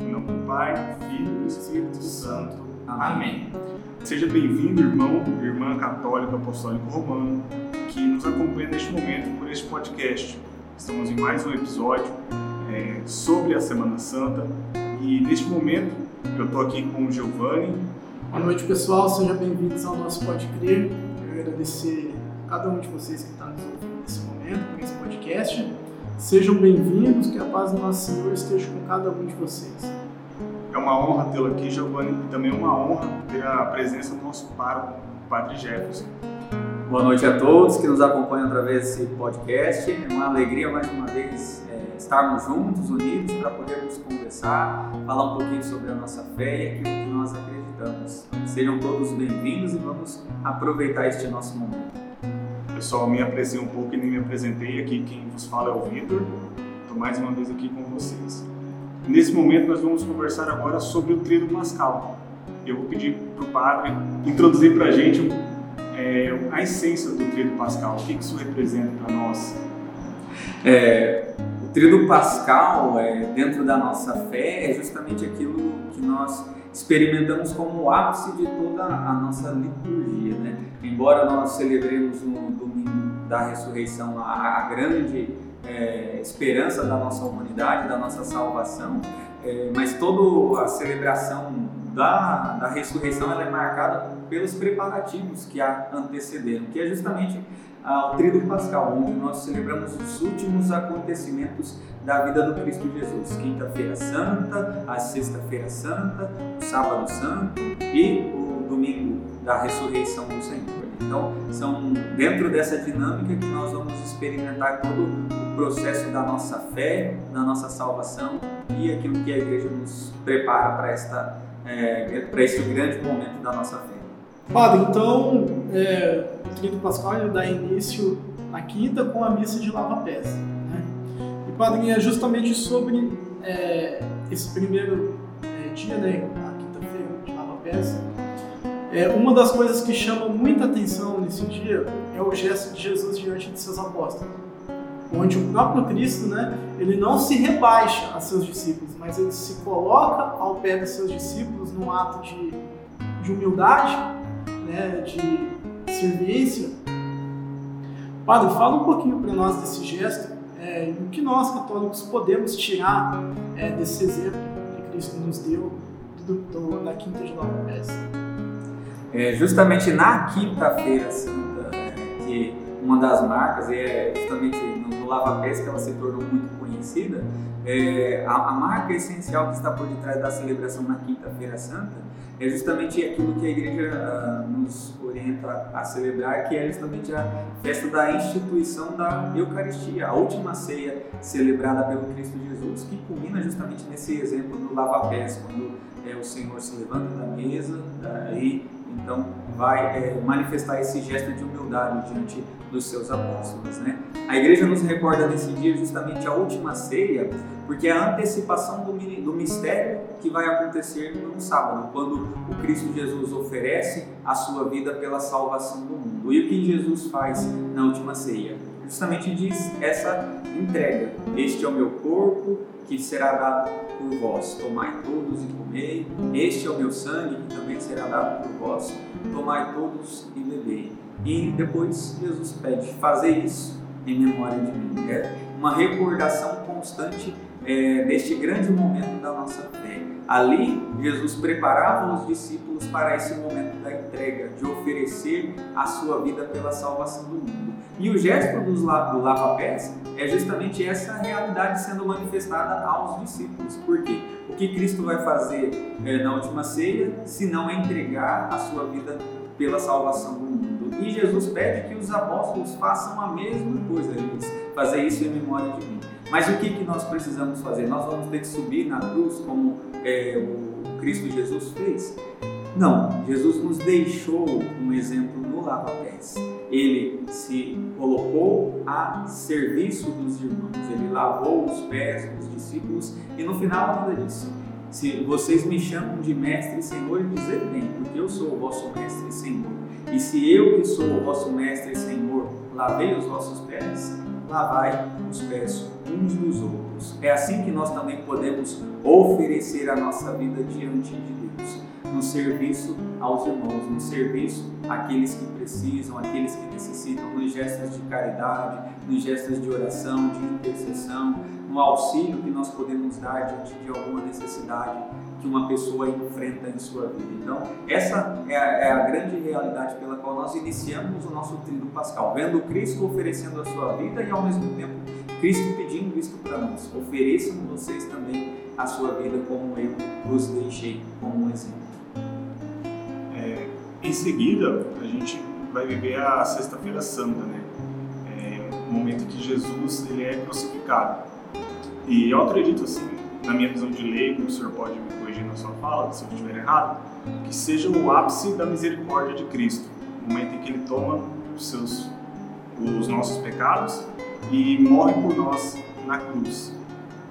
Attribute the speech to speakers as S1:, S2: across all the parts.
S1: Em nome do Pai, do Filho e do Espírito Santo. Amém. Seja bem-vindo, irmão, irmã católica apostólico romano, que nos acompanha neste momento por este podcast. Estamos em mais um episódio é, sobre a Semana Santa e neste momento eu estou aqui com o Giovanni.
S2: Boa noite, pessoal. Sejam bem-vindos ao nosso Pode Crer. Eu agradecer a cada um de vocês que está nos ouvindo nesse momento, com esse podcast. Sejam bem-vindos, que a paz do nosso Senhor esteja com cada um de vocês.
S1: É uma honra tê-lo aqui, Giovanni, e também é uma honra ter a presença do nosso pároco, Padre Jefferson.
S3: Boa noite a todos que nos acompanham através desse podcast. É uma alegria mais uma vez é, estarmos juntos, unidos, para podermos conversar, falar um pouquinho sobre a nossa fé e aquilo que nós acreditamos. Sejam todos bem-vindos e vamos aproveitar este nosso momento.
S1: Pessoal, me apresentei um pouco e nem me apresentei. Aqui quem vos fala é o Vitor. Estou mais uma vez aqui com vocês. Nesse momento nós vamos conversar agora sobre o Tríduo Pascal. Eu vou pedir para o Padre introduzir para a gente é, a essência do Tríduo Pascal. O que isso representa para nós?
S3: É, o Tríduo Pascal, é, dentro da nossa fé, é justamente aquilo que nós experimentamos como o ápice de toda a nossa liturgia. Né? Embora nós celebremos no da ressurreição a, a grande é, esperança da nossa humanidade, da nossa salvação, é, mas toda a celebração da, da ressurreição ela é marcada pelos preparativos que a antecederam, que é justamente ao Tríduo Pascal, onde nós celebramos os últimos acontecimentos da vida do Cristo Jesus. Quinta-feira Santa, a Sexta-feira Santa, o Sábado Santo e o Domingo da Ressurreição do Senhor. Então, são dentro dessa dinâmica que nós vamos experimentar todo o processo da nossa fé, da nossa salvação e aquilo que a Igreja nos prepara para esta é, para este grande momento da nossa fé.
S2: Padre, então, é, o Pascal ele dá início na quinta com a missa de lava-pés. Né? E, Padre, é justamente sobre é, esse primeiro é, dia, né, a quinta-feira de lava-pés, é, uma das coisas que chama muita atenção nesse dia é o gesto de Jesus diante de seus apóstolos, onde o próprio Cristo, né, ele não se rebaixa a seus discípulos, mas ele se coloca ao pé dos seus discípulos num ato de, de humildade, né, de serviço. Padre, fala um pouquinho para nós desse gesto, é, o que nós católicos podemos tirar é, desse exemplo que Cristo nos deu do, do, da Quinta de Nova Peça.
S3: É, justamente na Quinta-feira Santa, né, que uma das marcas, é justamente no Lava Pés que ela se tornou muito conhecida, é, a, a, marca essencial que está por detrás da celebração na Quinta-feira Santa é justamente aquilo que a igreja uh, nos orienta a celebrar, que é justamente a festa da instituição da Eucaristia, a última ceia celebrada pelo Cristo Jesus, que culmina justamente nesse exemplo do lava-pés, quando é, o Senhor se levanta da mesa, daí então, vai é, manifestar esse gesto de humildade diante dos seus apóstolos. Né? A igreja nos recorda nesse dia justamente a última ceia, porque é a antecipação do, do mistério que vai acontecer no sábado, quando o Cristo Jesus oferece a sua vida pela salvação do mundo. E o que Jesus faz na última ceia? Justamente diz essa entrega: Este é o meu corpo que será dado por vós. Tomai todos e comei. Este é o meu sangue que também será dado por vós. Tomai todos e bebei. E depois Jesus pede: fazer isso em memória de mim. É uma recordação constante é, deste grande momento da nossa fé. Ali, Jesus preparava os discípulos para esse momento da entrega, de oferecer a sua vida pela salvação do mundo. E o gesto do lava-pés é justamente essa realidade sendo manifestada aos discípulos. Por quê? O que Cristo vai fazer é, na última ceia, se não entregar a sua vida pela salvação do mundo? E Jesus pede que os apóstolos façam a mesma coisa, eles fazer isso em memória de mim. Mas o que, que nós precisamos fazer? Nós vamos ter que subir na cruz como é, o Cristo Jesus fez? Não, Jesus nos deixou um exemplo no lava-pés. Ele se colocou a serviço dos irmãos, ele lavou os pés dos discípulos e no final nada disso. Se vocês me chamam de mestre e senhor, dizer bem, porque eu sou o vosso mestre e senhor. E se eu que sou o vosso mestre e senhor lavei os vossos pés, lavai os pés uns dos outros. É assim que nós também podemos oferecer a nossa vida diante de Deus, no serviço aos irmãos, no serviço àqueles que precisam, àqueles que necessitam, nos gestos de caridade, nos gestos de oração, de intercessão, no auxílio que nós podemos dar diante de alguma necessidade que uma pessoa enfrenta em sua vida. Então, essa é a, é a, grande realidade pela qual nós iniciamos o nosso tríduo pascal, vendo Cristo oferecendo a sua vida e, ao mesmo tempo, Cristo pedindo isso para nós. Ofereçam vocês também a sua vida como eu vos deixei como um exemplo.
S1: É, em seguida, a gente vai viver a Sexta-feira Santa, né? É, o momento que Jesus ele é crucificado. E eu acredito assim, na minha visão de leigo, o senhor pode me corrigir na sua fala, se eu estiver errado, que seja o ápice da misericórdia de Cristo, o momento em que ele toma os seus os nossos pecados e morre por nós na cruz.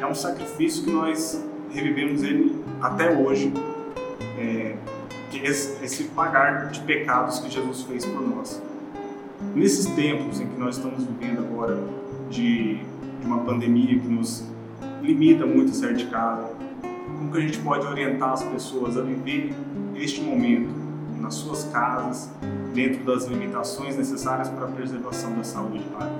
S1: É um sacrifício que nós revivemos ele até hoje, é, esse, esse pagar de pecados que Jesus fez por nós. Nesses tempos em que nós estamos vivendo agora de, de uma pandemia que nos limita muito a sair de casa, como que a gente pode orientar as pessoas a viver este momento nas suas casas, dentro das limitações necessárias para a preservação da saúde, Padre?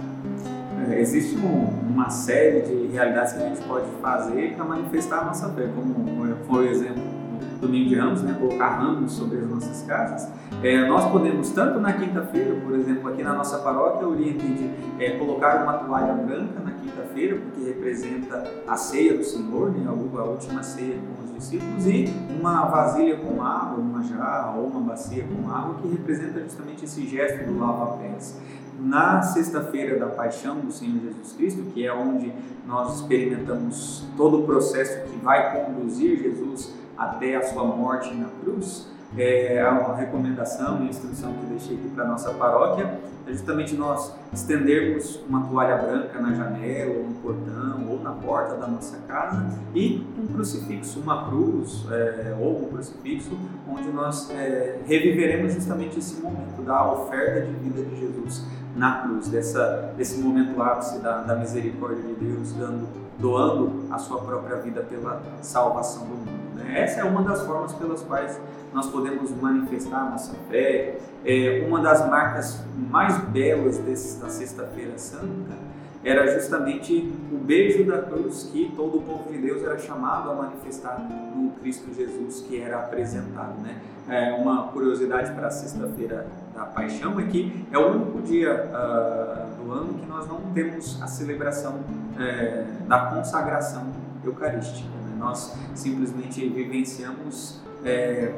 S3: É, existe um, uma série de realidades que a gente pode fazer para manifestar a nossa fé, como foi o exemplo do Ninho de Ramos, né, colocar ramos sobre as nossas casas. É, nós podemos, tanto na quinta-feira, por exemplo, aqui na nossa paróquia, oriente de é, colocar uma toalha branca na quinta-feira, porque representa a ceia do Senhor, né, a última ceia com os discípulos, e uma vasilha com água, uma jarra ou uma bacia com água, que representa justamente esse gesto do lava-pés. Na sexta-feira da paixão do Senhor Jesus Cristo, que é onde nós experimentamos todo o processo que vai conduzir Jesus até a sua morte na cruz, é uma recomendação e instrução que eu deixei aqui para nossa paróquia, é justamente nós estendermos uma toalha branca na janela, ou no portão, ou na porta da nossa casa e um crucifixo, uma cruz é, ou um crucifixo, onde nós é, reviveremos justamente esse momento da oferta de vida de Jesus na cruz, dessa, desse momento ápice da, da misericórdia de Deus, dando, doando a sua própria vida pela salvação do mundo. Né? Essa é uma das formas pelas quais nós podemos manifestar nossa fé. É, uma das marcas mais belas desse, da Sexta-feira Santa era justamente o beijo da cruz que todo o povo de Deus era chamado a manifestar no Cristo Jesus que era apresentado. Né? É, uma curiosidade para a Sexta-feira da Paixão é que é o único dia uh, do ano que nós não temos a celebração é, da consagração eucarística. Né? Nós simplesmente vivenciamos é,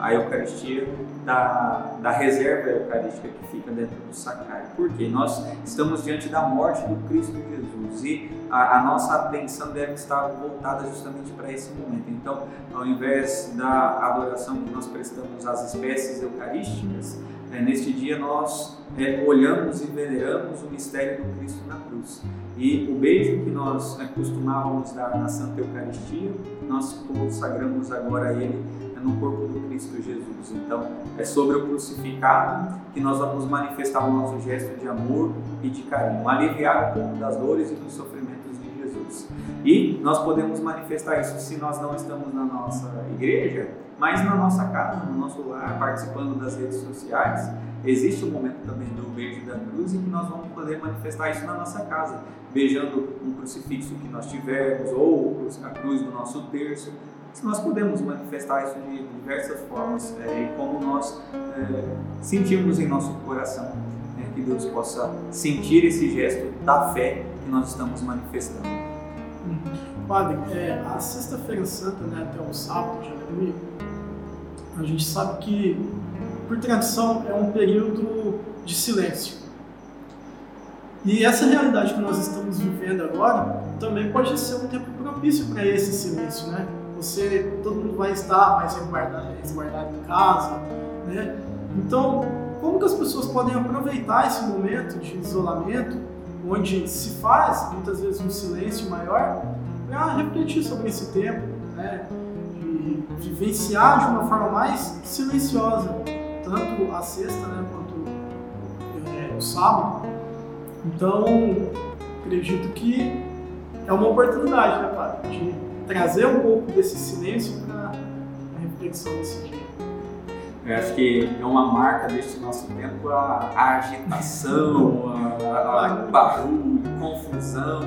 S3: a Eucaristia da, da reserva eucarística que fica dentro do sacrário. Porque nós estamos diante da morte do Cristo Jesus e a, a nossa atenção deve estar voltada justamente para esse momento. Então, ao invés da adoração que nós prestamos às espécies eucarísticas, é, neste dia nós é, olhamos e veneramos o mistério do Cristo na cruz. E o beijo que nós costumávamos dar na Santa Eucaristia, nós consagramos agora Ele no corpo do Cristo Jesus. Então, é sobre o crucificado que nós vamos manifestar o nosso gesto de amor e de carinho, aliviar um pouco das dores e dos sofrimentos de Jesus. E nós podemos manifestar isso se nós não estamos na nossa igreja, mas na nossa casa, no nosso lar, participando das redes sociais existe um momento também do beijo da cruz em que nós vamos poder manifestar isso na nossa casa, beijando um crucifixo que nós tivermos ou a cruz do nosso terço. Nós podemos manifestar isso de diversas formas é, e como nós é, sentimos em nosso coração é, que Deus possa sentir esse gesto da fé que nós estamos manifestando.
S2: Padre, é, a Sexta-feira Santa, né, até o sábado de aleluia, a gente sabe que por tradição, é um período de silêncio. E essa realidade que nós estamos vivendo agora também pode ser um tempo propício para esse silêncio, né? Você, todo mundo vai estar mais resguardado, resguardado em casa, né? Então, como que as pessoas podem aproveitar esse momento de isolamento, onde se faz muitas vezes um silêncio maior, para refletir sobre esse tempo, né? De vivenciar de uma forma mais silenciosa tanto a sexta né, quanto é, o sábado, Então, acredito que é uma oportunidade, né, Padre, de trazer um pouco desse silêncio para a reflexão desse dia.
S3: Eu acho que é uma marca deste nosso tempo a, a agitação, a, a barulho, confusão.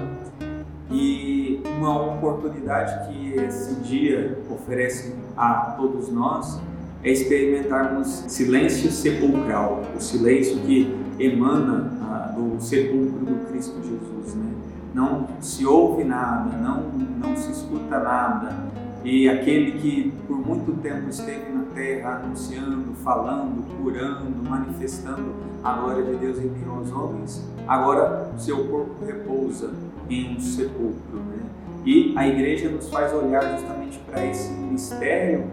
S3: E uma oportunidade que esse dia oferece a todos nós é experimentarmos silêncio sepulcral, o silêncio que emana ah, do sepulcro do Cristo Jesus, né? Não se ouve nada, não não se escuta nada, e aquele que por muito tempo esteve na terra anunciando, falando, curando, manifestando a glória de Deus em meio aos homens, agora seu corpo repousa em um sepulcro. Né? E a igreja nos faz olhar justamente para esse mistério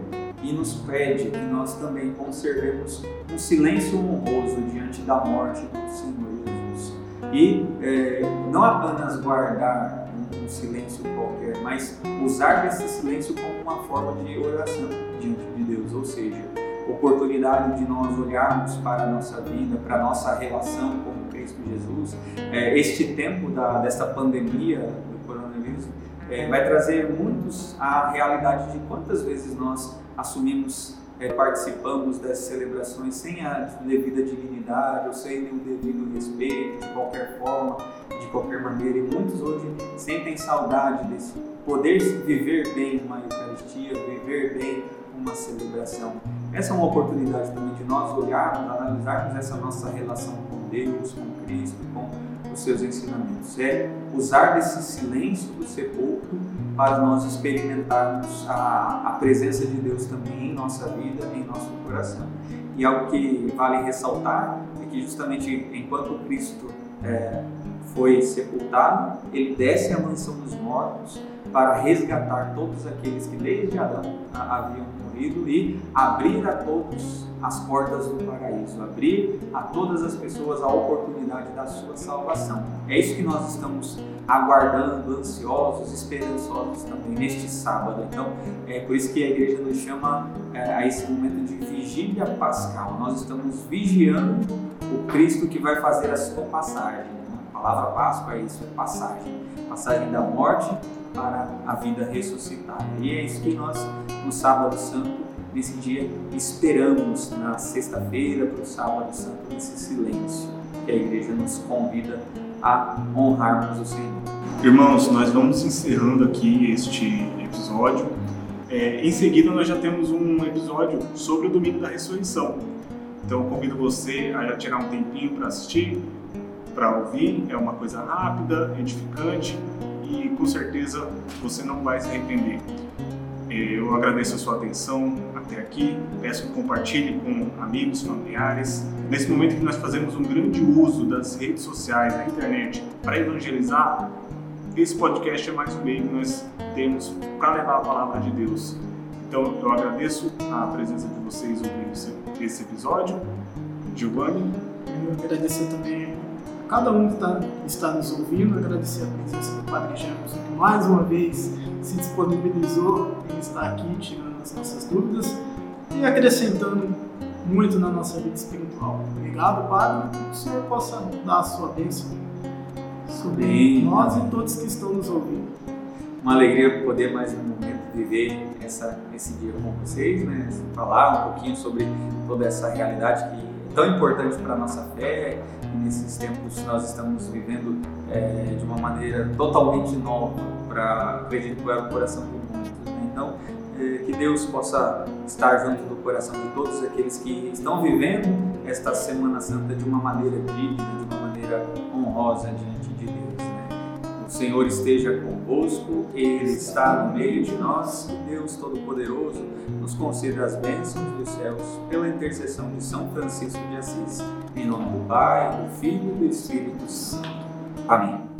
S3: e nos pede que nós também conservemos um silêncio honroso diante da morte do Senhor Jesus. E é, não apenas guardar um, um silêncio qualquer, mas usar desse silêncio como uma forma de oração diante de Deus, ou seja, oportunidade de nós olharmos para a nossa vida, para a nossa relação com Cristo Jesus. É, este tempo da, dessa pandemia do coronavírus é, vai trazer muitos à realidade de quantas vezes nós assumimos, é, participamos das celebrações sem a devida dignidade ou sem o devido respeito, de qualquer forma, de qualquer maneira. E muitos hoje sentem saudade desse poder viver bem uma Eucaristia, viver bem uma celebração. Essa é uma oportunidade também de nós olharmos, analisarmos essa nossa relação com Deus, com Cristo, com os seus ensinamentos. É usar desse silêncio do sepulcro para nós experimentarmos a, a presença de Deus também em nossa vida, em nosso coração. E algo que vale ressaltar é que justamente enquanto Cristo é, foi sepultado, ele desce à mansão dos mortos para resgatar todos aqueles que desde Adão haviam morrido e abrir a todos as portas do paraíso, abrir a todas as pessoas a oportunidade da sua salvação. É isso que nós estamos aguardando, ansiosos, esperançosos também neste sábado. Então, é por isso que a igreja nos chama é, a esse momento de vigília pascal. Nós estamos vigiando o Cristo que vai fazer a sua passagem. A palavra Páscoa é isso, é passagem. Passagem da morte para a vida ressuscitada. E é isso que nós, no Sábado Santo, nesse dia, esperamos na sexta-feira para o Sábado Santo, nesse silêncio que a igreja nos convida a honrarmos o Senhor.
S1: Irmãos, nós vamos encerrando aqui este episódio. É, em seguida, nós já temos um episódio sobre o domingo da ressurreição. Então, convido você a já tirar um tempinho para assistir, para ouvir. É uma coisa rápida, edificante e com certeza você não vai se arrepender. Eu agradeço a sua atenção até aqui, peço que compartilhe com amigos, familiares. Nesse momento que nós fazemos um grande uso das redes sociais, da internet, para evangelizar, esse podcast é mais um meio que nós temos para levar a palavra de Deus. Então eu agradeço a presença de vocês ouvindo esse episódio. Giovanni.
S2: Eu agradecer também cada um que está, está nos ouvindo, agradecer a presença do Padre James, que mais uma vez se disponibilizou em estar aqui tirando as nossas dúvidas e acrescentando muito na nossa vida espiritual. Obrigado, Padre, que o Senhor possa dar a sua bênção sobre Amém. nós e todos que estão nos ouvindo.
S3: Uma alegria poder mais um momento viver essa, esse dia com vocês, né? falar um pouquinho sobre toda essa realidade que tão importante para a nossa fé e nesses tempos nós estamos vivendo é, de uma maneira totalmente nova para acredito para o coração de muitos. Né? Então, é, que Deus possa estar junto do coração de todos aqueles que estão vivendo esta Semana Santa de uma maneira digna, de uma maneira honrosa diante Senhor esteja convosco, Ele está no meio de nós. Deus Todo-Poderoso nos conceda as bênçãos dos céus pela intercessão de São Francisco de Assis. Em nome do Pai, do Filho e do Espírito Santo. Amém.